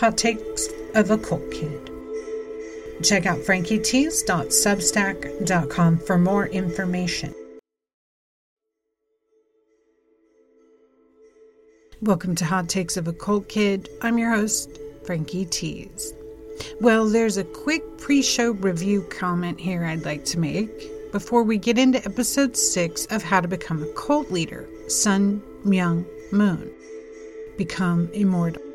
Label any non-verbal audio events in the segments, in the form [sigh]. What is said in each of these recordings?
Hot Takes of a Cult Kid. Check out frankietease.substack.com for more information. Welcome to Hot Takes of a Cult Kid. I'm your host, Frankie Tease. Well, there's a quick pre show review comment here I'd like to make before we get into episode 6 of How to Become a Cult Leader Sun Myung Moon. Become Immortal.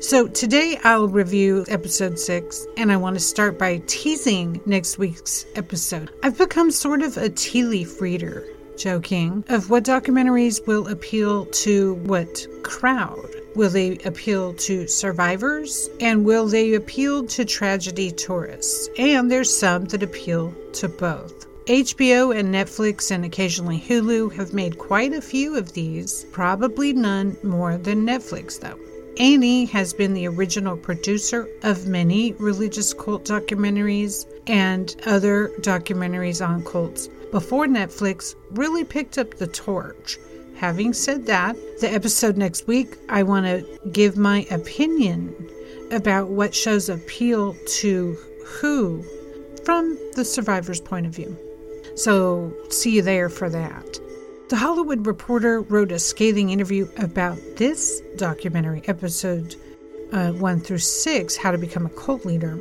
So, today I'll review episode 6, and I want to start by teasing next week's episode. I've become sort of a tea leaf reader joking of what documentaries will appeal to what crowd. Will they appeal to survivors? And will they appeal to tragedy tourists? And there's some that appeal to both. HBO and Netflix and occasionally Hulu have made quite a few of these, probably none more than Netflix, though. A&E has been the original producer of many religious cult documentaries and other documentaries on cults before Netflix really picked up the torch. Having said that, the episode next week, I want to give my opinion about what shows appeal to who from the survivor's point of view. So, see you there for that. The Hollywood Reporter wrote a scathing interview about this documentary, episode uh, 1 through 6, How to Become a Cult Leader.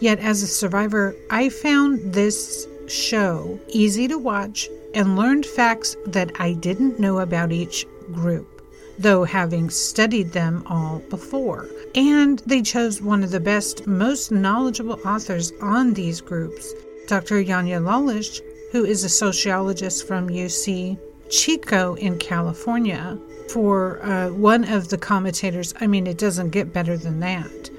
Yet, as a survivor, I found this show easy to watch and learned facts that I didn't know about each group, though having studied them all before. And they chose one of the best, most knowledgeable authors on these groups, Dr. Janja Lalich, who is a sociologist from UC Chico in California, for uh, one of the commentators. I mean, it doesn't get better than that.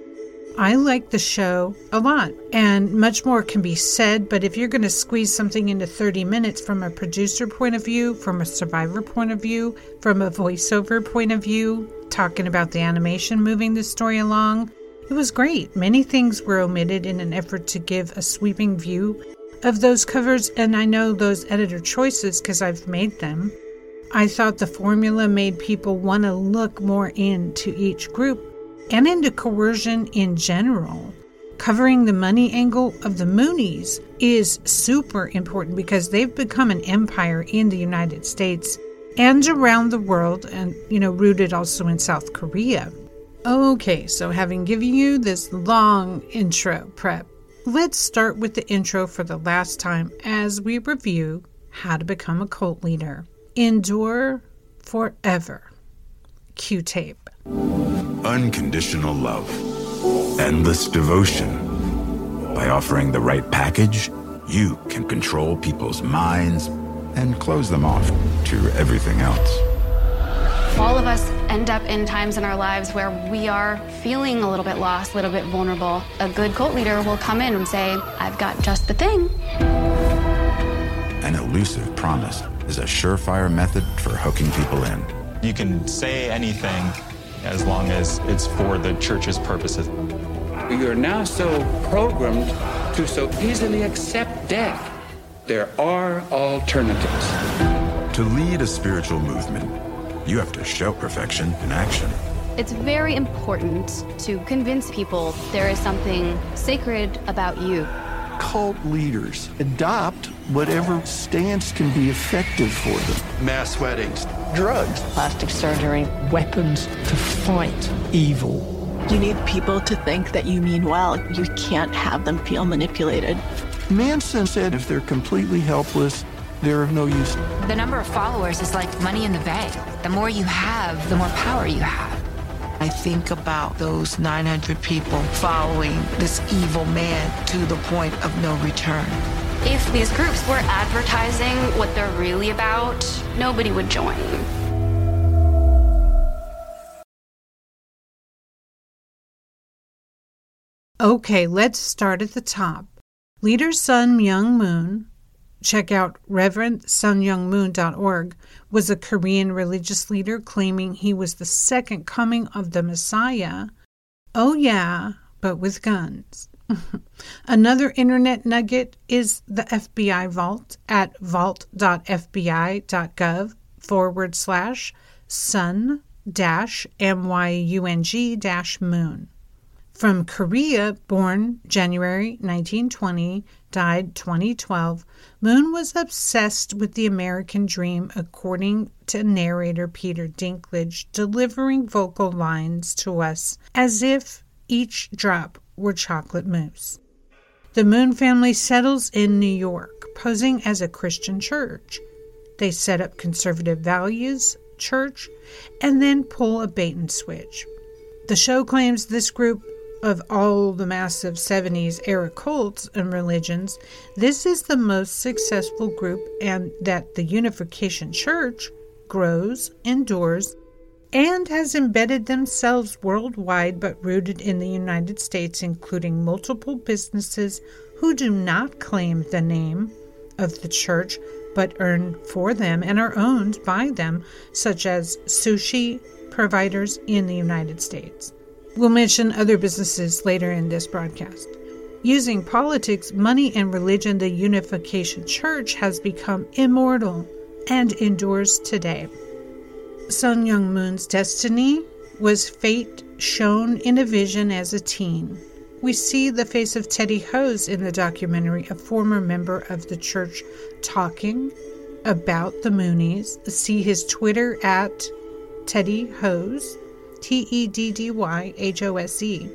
I like the show a lot, and much more can be said. But if you're going to squeeze something into 30 minutes from a producer point of view, from a survivor point of view, from a voiceover point of view, talking about the animation moving the story along, it was great. Many things were omitted in an effort to give a sweeping view of those covers, and I know those editor choices because I've made them. I thought the formula made people want to look more into each group and into coercion in general. Covering the money angle of the Moonies is super important because they've become an empire in the United States and around the world, and, you know, rooted also in South Korea. Okay, so having given you this long intro prep, let's start with the intro for the last time as we review how to become a cult leader. Endure forever. Q tape. Unconditional love. Endless devotion. By offering the right package, you can control people's minds and close them off to everything else. All of us end up in times in our lives where we are feeling a little bit lost, a little bit vulnerable. A good cult leader will come in and say, I've got just the thing. An elusive promise is a surefire method for hooking people in. You can say anything as long as it's for the church's purposes. You're now so programmed to so easily accept death. There are alternatives. To lead a spiritual movement, you have to show perfection in action. It's very important to convince people there is something sacred about you. Cult leaders adopt whatever stance can be effective for them. Mass weddings, drugs, plastic surgery, weapons to fight evil. You need people to think that you mean well. You can't have them feel manipulated. Manson said if they're completely helpless, they're of no use. The number of followers is like money in the bank. The more you have, the more power you have. I think about those 900 people following this evil man to the point of no return. If these groups were advertising what they're really about, nobody would join. Okay, let's start at the top. Leader Sun Myung Moon, check out reverendsunmyungmoon.org, was a Korean religious leader claiming he was the second coming of the Messiah. Oh, yeah, but with guns. [laughs] Another internet nugget is the FBI Vault at vault.fbi.gov forward slash sun dash myung dash moon. From Korea, born January 1920, died 2012, Moon was obsessed with the American dream, according to narrator Peter Dinklage, delivering vocal lines to us as if each drop were chocolate mousse. The Moon family settles in New York, posing as a Christian church. They set up conservative values, church, and then pull a bait and switch. The show claims this group of all the massive 70s era cults and religions, this is the most successful group, and that the Unification Church grows, endures, and has embedded themselves worldwide but rooted in the United States, including multiple businesses who do not claim the name of the church but earn for them and are owned by them, such as sushi providers in the United States. We'll mention other businesses later in this broadcast. Using politics, money, and religion, the Unification Church has become immortal and endures today. Sun Myung Moon's destiny was fate shown in a vision as a teen. We see the face of Teddy Hose in the documentary, a former member of the church, talking about the Moonies. See his Twitter at Teddy Hose. T E D D Y H O S E.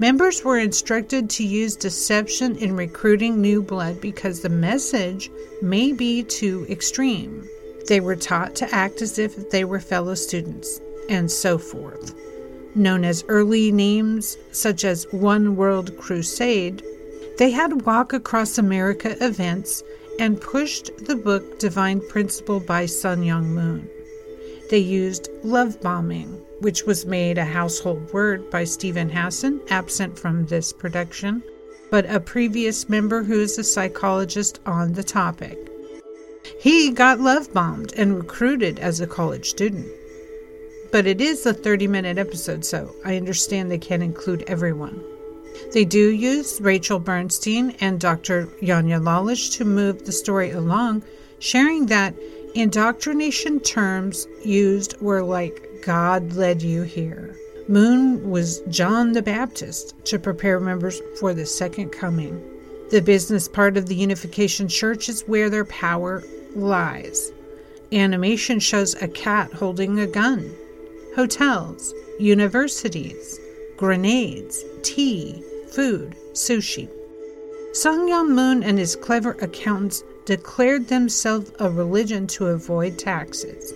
Members were instructed to use deception in recruiting new blood because the message may be too extreme. They were taught to act as if they were fellow students, and so forth. Known as early names such as One World Crusade, they had walk across America events and pushed the book Divine Principle by Sun Myung Moon. They used love bombing, which was made a household word by Steven Hassan, absent from this production, but a previous member who is a psychologist on the topic. He got love bombed and recruited as a college student. But it is a 30 minute episode, so I understand they can't include everyone. They do use Rachel Bernstein and Dr. Janja Lalich to move the story along, sharing that indoctrination terms used were like God led you here. Moon was John the Baptist to prepare members for the second coming. The business part of the Unification Church is where their power lies. Animation shows a cat holding a gun. Hotels, universities, grenades, tea, food, sushi. Sun Myung Moon and his clever accountants declared themselves a religion to avoid taxes.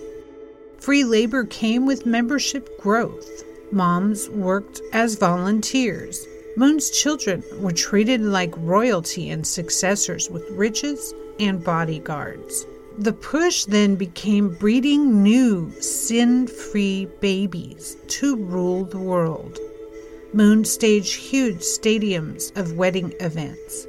Free labor came with membership growth. Moms worked as volunteers. Moon's children were treated like royalty and successors with riches and bodyguards. The push then became breeding new sin free babies to rule the world. Moon staged huge stadiums of wedding events,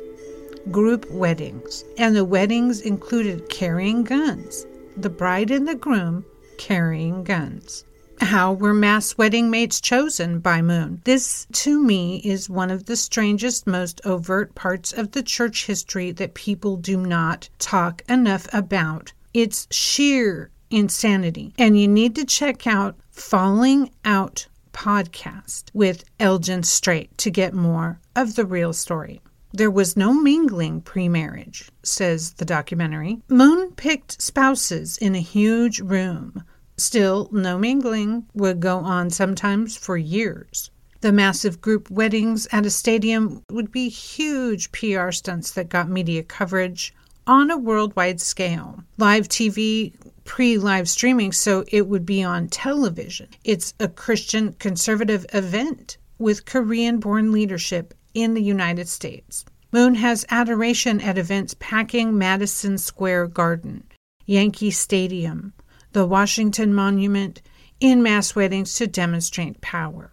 group weddings, and the weddings included carrying guns. The bride and the groom carrying guns. How were mass wedding mates chosen by Moon? This, to me, is one of the strangest, most overt parts of the church history that people do not talk enough about. It's sheer insanity. And you need to check out Falling Out podcast with Elgin Strait to get more of the real story. There was no mingling pre marriage, says the documentary. Moon picked spouses in a huge room. Still, no mingling would go on sometimes for years. The massive group weddings at a stadium would be huge PR stunts that got media coverage on a worldwide scale. Live TV pre live streaming, so it would be on television. It's a Christian conservative event with Korean born leadership in the United States. Moon has adoration at events packing Madison Square Garden, Yankee Stadium, the Washington Monument, in mass weddings to demonstrate power.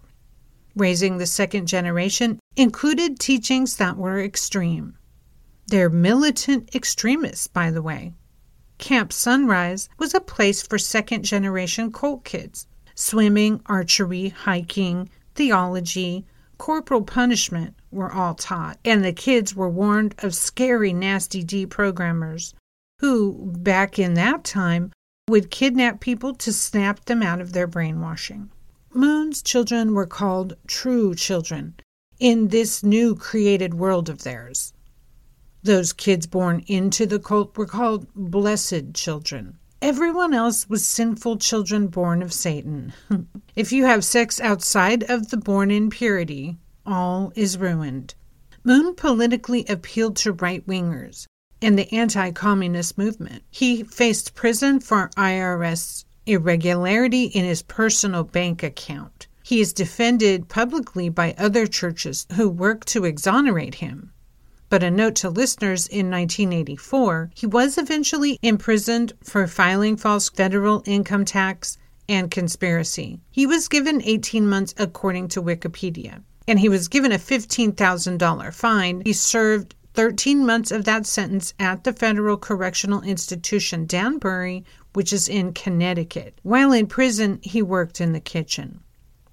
Raising the second generation included teachings that were extreme. They're militant extremists, by the way. Camp Sunrise was a place for second generation cult kids. Swimming, archery, hiking, theology, corporal punishment were all taught, and the kids were warned of scary, nasty deprogrammers who, back in that time, would kidnap people to snap them out of their brainwashing. Moon's children were called true children in this new created world of theirs. Those kids born into the cult were called blessed children. Everyone else was sinful children born of Satan. [laughs] if you have sex outside of the born in purity, all is ruined. Moon politically appealed to right wingers and the anti communist movement. He faced prison for IRS irregularity in his personal bank account. He is defended publicly by other churches who work to exonerate him. But a note to listeners in 1984, he was eventually imprisoned for filing false federal income tax and conspiracy. He was given 18 months according to Wikipedia, and he was given a $15,000 fine. He served 13 months of that sentence at the Federal Correctional Institution Danbury, which is in Connecticut. While in prison, he worked in the kitchen.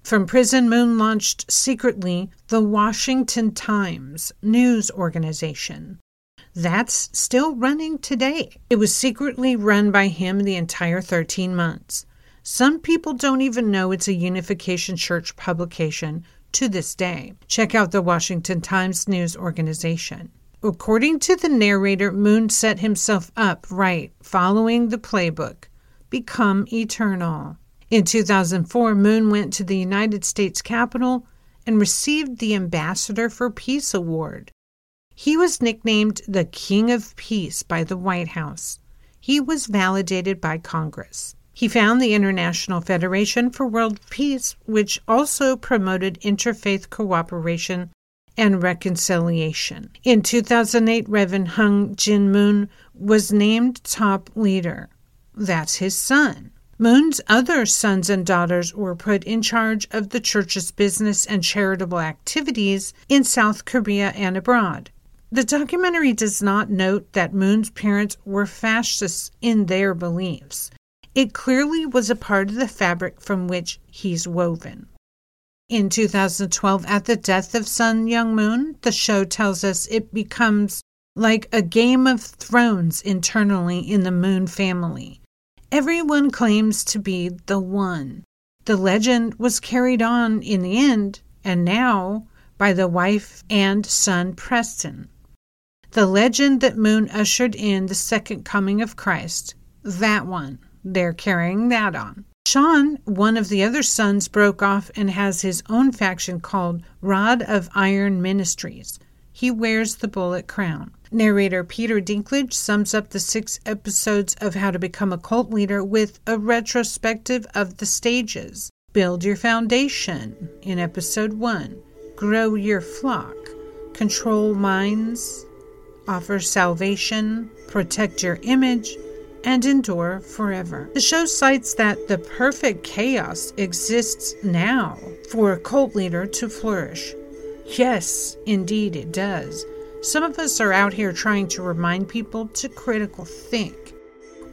From prison, Moon launched secretly the Washington Times news organization. That's still running today. It was secretly run by him the entire 13 months. Some people don't even know it's a Unification Church publication to this day. Check out the Washington Times news organization. According to the narrator, Moon set himself up right, following the playbook Become Eternal. In 2004, Moon went to the United States Capitol and received the Ambassador for Peace Award. He was nicknamed the King of Peace by the White House. He was validated by Congress. He found the International Federation for World Peace, which also promoted interfaith cooperation and reconciliation. In 2008, Reverend Hyung Jin Moon was named top leader. That's his son. Moon's other sons and daughters were put in charge of the church's business and charitable activities in South Korea and abroad. The documentary does not note that Moon's parents were fascists in their beliefs. It clearly was a part of the fabric from which he's woven. In 2012, at the death of Sun Myung Moon, the show tells us it becomes like a game of thrones internally in the Moon family. Everyone claims to be the one. The legend was carried on in the end, and now by the wife and son Preston. The legend that Moon ushered in the second coming of Christ, that one, they're carrying that on. Sean, one of the other sons, broke off and has his own faction called Rod of Iron Ministries. He wears the bullet crown. Narrator Peter Dinklage sums up the six episodes of How to Become a Cult Leader with a retrospective of the stages. Build your foundation in episode one, grow your flock, control minds, offer salvation, protect your image, and endure forever. The show cites that the perfect chaos exists now for a cult leader to flourish. Yes, indeed it does. Some of us are out here trying to remind people to critical think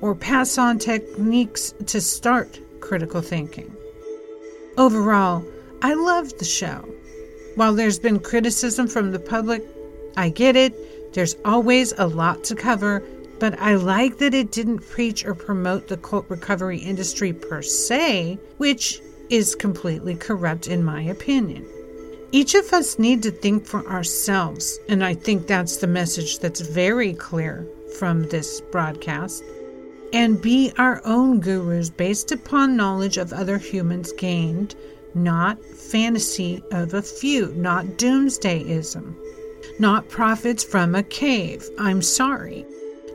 or pass on techniques to start critical thinking. Overall, I love the show. While there's been criticism from the public, I get it. There's always a lot to cover, but I like that it didn't preach or promote the cult recovery industry per se, which is completely corrupt in my opinion. Each of us need to think for ourselves, and I think that's the message that's very clear from this broadcast. And be our own gurus based upon knowledge of other humans gained, not fantasy of a few, not doomsdayism, not prophets from a cave. I'm sorry.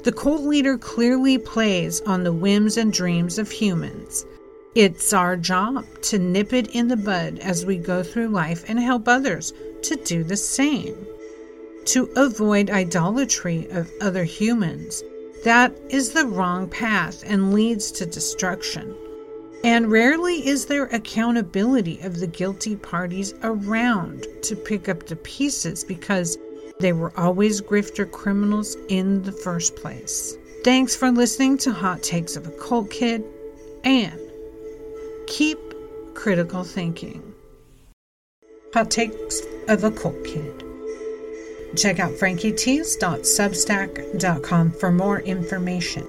The cult leader clearly plays on the whims and dreams of humans it's our job to nip it in the bud as we go through life and help others to do the same. To avoid idolatry of other humans, that is the wrong path and leads to destruction. And rarely is there accountability of the guilty parties around to pick up the pieces because they were always grifter criminals in the first place. Thanks for listening to Hot Takes of a Cult Kid and Keep critical thinking. Hot takes of a cult kid. Check out frankietease.substack.com for more information.